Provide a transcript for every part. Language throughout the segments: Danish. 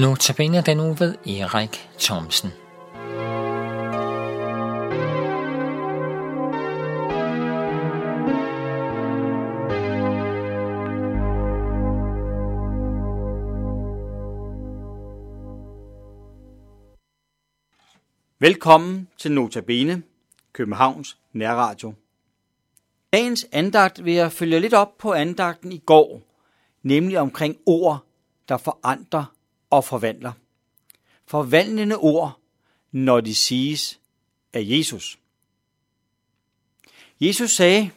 Nu tabiner den uge ved Erik Thomsen. Velkommen til Notabene, Københavns Nærradio. Dagens andagt vil jeg følge lidt op på andagten i går, nemlig omkring ord, der forandrer og forvandler. Forvandlende ord, når de siges af Jesus. Jesus sagde,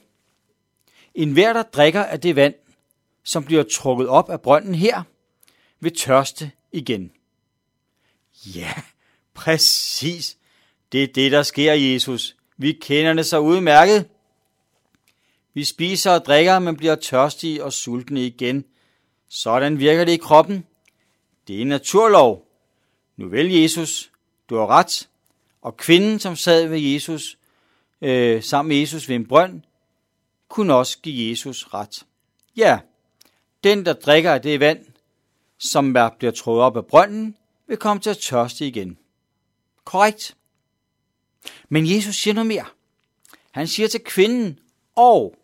en hver, der drikker af det vand, som bliver trukket op af brønden her, vil tørste igen. Ja, præcis. Det er det, der sker, Jesus. Vi kender det så udmærket. Vi spiser og drikker, men bliver tørstige og sultne igen. Sådan virker det i kroppen. Det er en naturlov. Nu vel, Jesus, du har ret. Og kvinden, som sad ved Jesus, øh, sammen med Jesus ved en brønd, kunne også give Jesus ret. Ja, den, der drikker af det vand, som bliver trådt op af brønden, vil komme til at tørste igen. Korrekt. Men Jesus siger noget mere. Han siger til kvinden og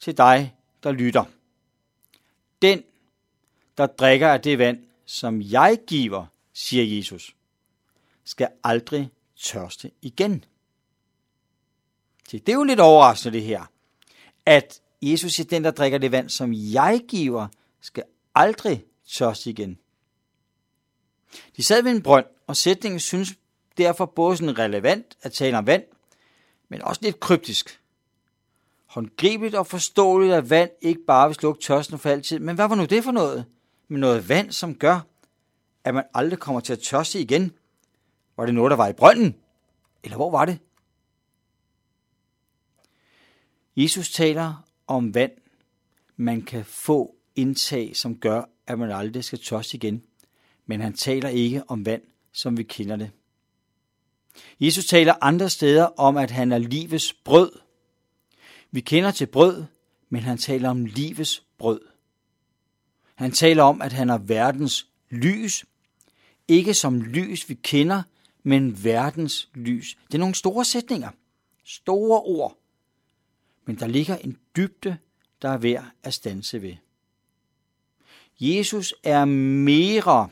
til dig, der lytter. Den, der drikker af det vand, som jeg giver, siger Jesus, skal aldrig tørste igen. Det er jo lidt overraskende det her, at Jesus siger, den der drikker det vand, som jeg giver, skal aldrig tørste igen. De sad ved en brønd, og sætningen synes derfor både sådan relevant at tale om vand, men også lidt kryptisk. Håndgribeligt og forståeligt, at vand ikke bare vil slukke tørsten for altid. Men hvad var nu det for noget? Men noget vand, som gør, at man aldrig kommer til at tørste igen. Var det noget, der var i brønden? Eller hvor var det? Jesus taler om vand, man kan få indtag, som gør, at man aldrig skal tørste igen. Men han taler ikke om vand, som vi kender det. Jesus taler andre steder om, at han er livets brød. Vi kender til brød, men han taler om livets brød. Han taler om, at han er verdens lys. Ikke som lys, vi kender, men verdens lys. Det er nogle store sætninger. Store ord. Men der ligger en dybde, der er værd at stanse ved. Jesus er mere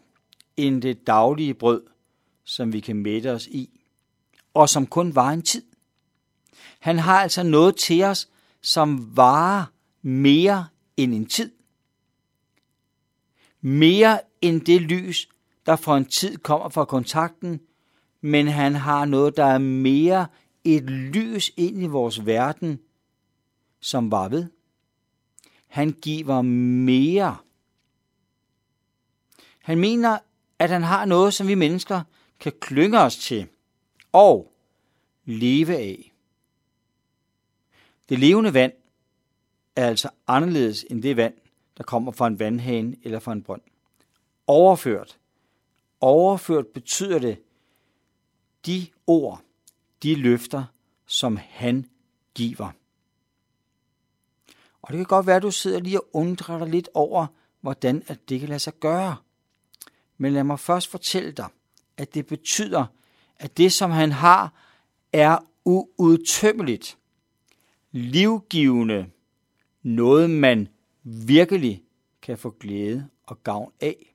end det daglige brød, som vi kan mætte os i, og som kun var en tid. Han har altså noget til os, som varer mere end en tid. Mere end det lys, der for en tid kommer fra kontakten, men han har noget, der er mere et lys ind i vores verden, som var ved. Han giver mere. Han mener, at han har noget, som vi mennesker kan klynge os til og leve af. Det levende vand er altså anderledes end det vand, der kommer fra en vandhane eller fra en brønd. Overført. Overført betyder det de ord, de løfter, som han giver. Og det kan godt være, at du sidder lige og undrer dig lidt over, hvordan at det kan lade sig gøre. Men lad mig først fortælle dig, at det betyder, at det, som han har, er uudtømmeligt, livgivende, noget man virkelig kan få glæde og gavn af.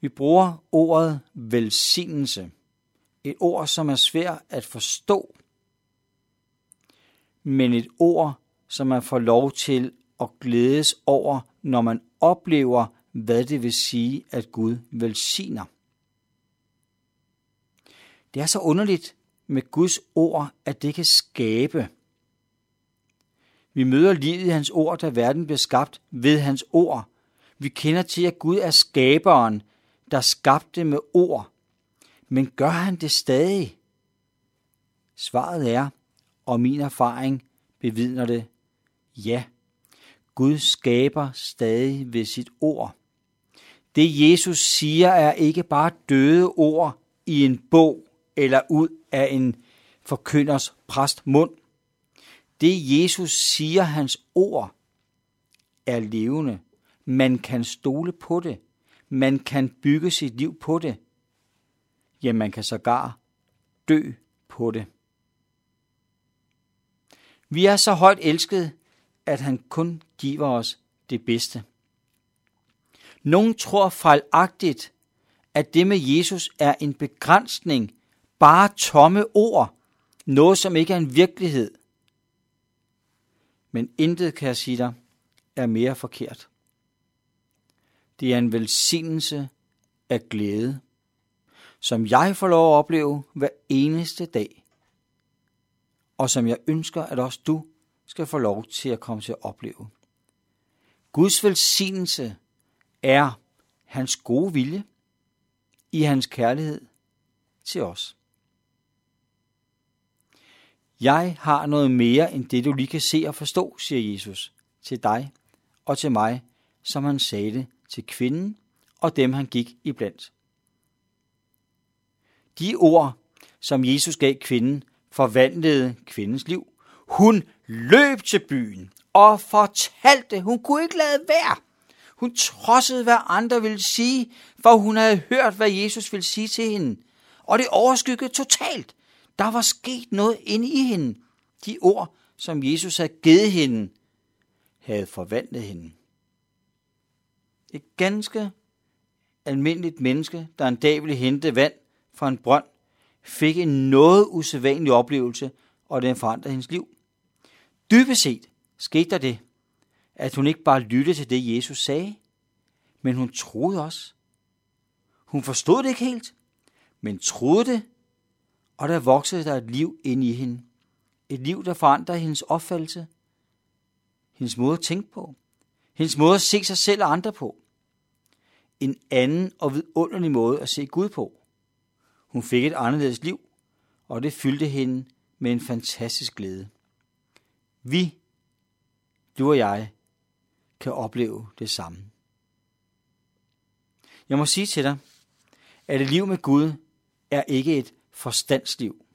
Vi bruger ordet velsignelse, et ord, som er svært at forstå, men et ord, som man får lov til at glædes over, når man oplever, hvad det vil sige, at Gud velsigner. Det er så underligt med Guds ord, at det kan skabe. Vi møder livet i hans ord, da verden blev skabt ved hans ord. Vi kender til, at Gud er skaberen, der skabte med ord. Men gør han det stadig? Svaret er, og min erfaring bevidner det, ja. Gud skaber stadig ved sit ord. Det Jesus siger er ikke bare døde ord i en bog eller ud af en forkynders præst mund. Det Jesus siger, hans ord, er levende, man kan stole på det. Man kan bygge sit liv på det. Ja, man kan sågar dø på det. Vi er så højt elskede, at han kun giver os det bedste. Nogle tror fejlagtigt, at det med Jesus er en begrænsning, bare tomme ord, noget som ikke er en virkelighed. Men intet, kan jeg sige dig, er mere forkert. Det er en velsignelse af glæde, som jeg får lov at opleve hver eneste dag, og som jeg ønsker, at også du skal få lov til at komme til at opleve. Guds velsignelse er hans gode vilje i hans kærlighed til os. Jeg har noget mere end det, du lige kan se og forstå, siger Jesus til dig og til mig, som han sagde det til kvinden og dem, han gik iblandt. De ord, som Jesus gav kvinden, forvandlede kvindens liv. Hun løb til byen og fortalte, hun kunne ikke lade være. Hun trodsede, hvad andre ville sige, for hun havde hørt, hvad Jesus ville sige til hende. Og det overskyggede totalt. Der var sket noget inde i hende. De ord, som Jesus havde givet hende, havde forvandlet hende. Et ganske almindeligt menneske, der en dag ville hente vand fra en brønd, fik en noget usædvanlig oplevelse, og den forandrede hendes liv. Dybest set skete der det, at hun ikke bare lyttede til det, Jesus sagde, men hun troede også. Hun forstod det ikke helt, men troede det, og der voksede der et liv ind i hende. Et liv, der forandrede hendes opfattelse, hendes måde at tænke på, hendes måde at se sig selv og andre på. En anden og vidunderlig måde at se Gud på. Hun fik et anderledes liv, og det fyldte hende med en fantastisk glæde. Vi, du og jeg, kan opleve det samme. Jeg må sige til dig, at et liv med Gud er ikke et forstandsliv,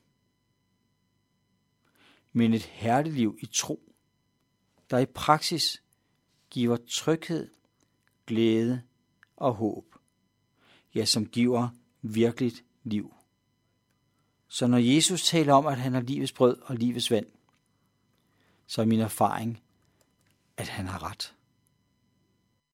men et liv i tro, der i praksis giver tryghed, glæde og håb, ja, som giver virkeligt liv. Så når Jesus taler om, at han er livets brød og livets vand, så er min erfaring, at han har ret.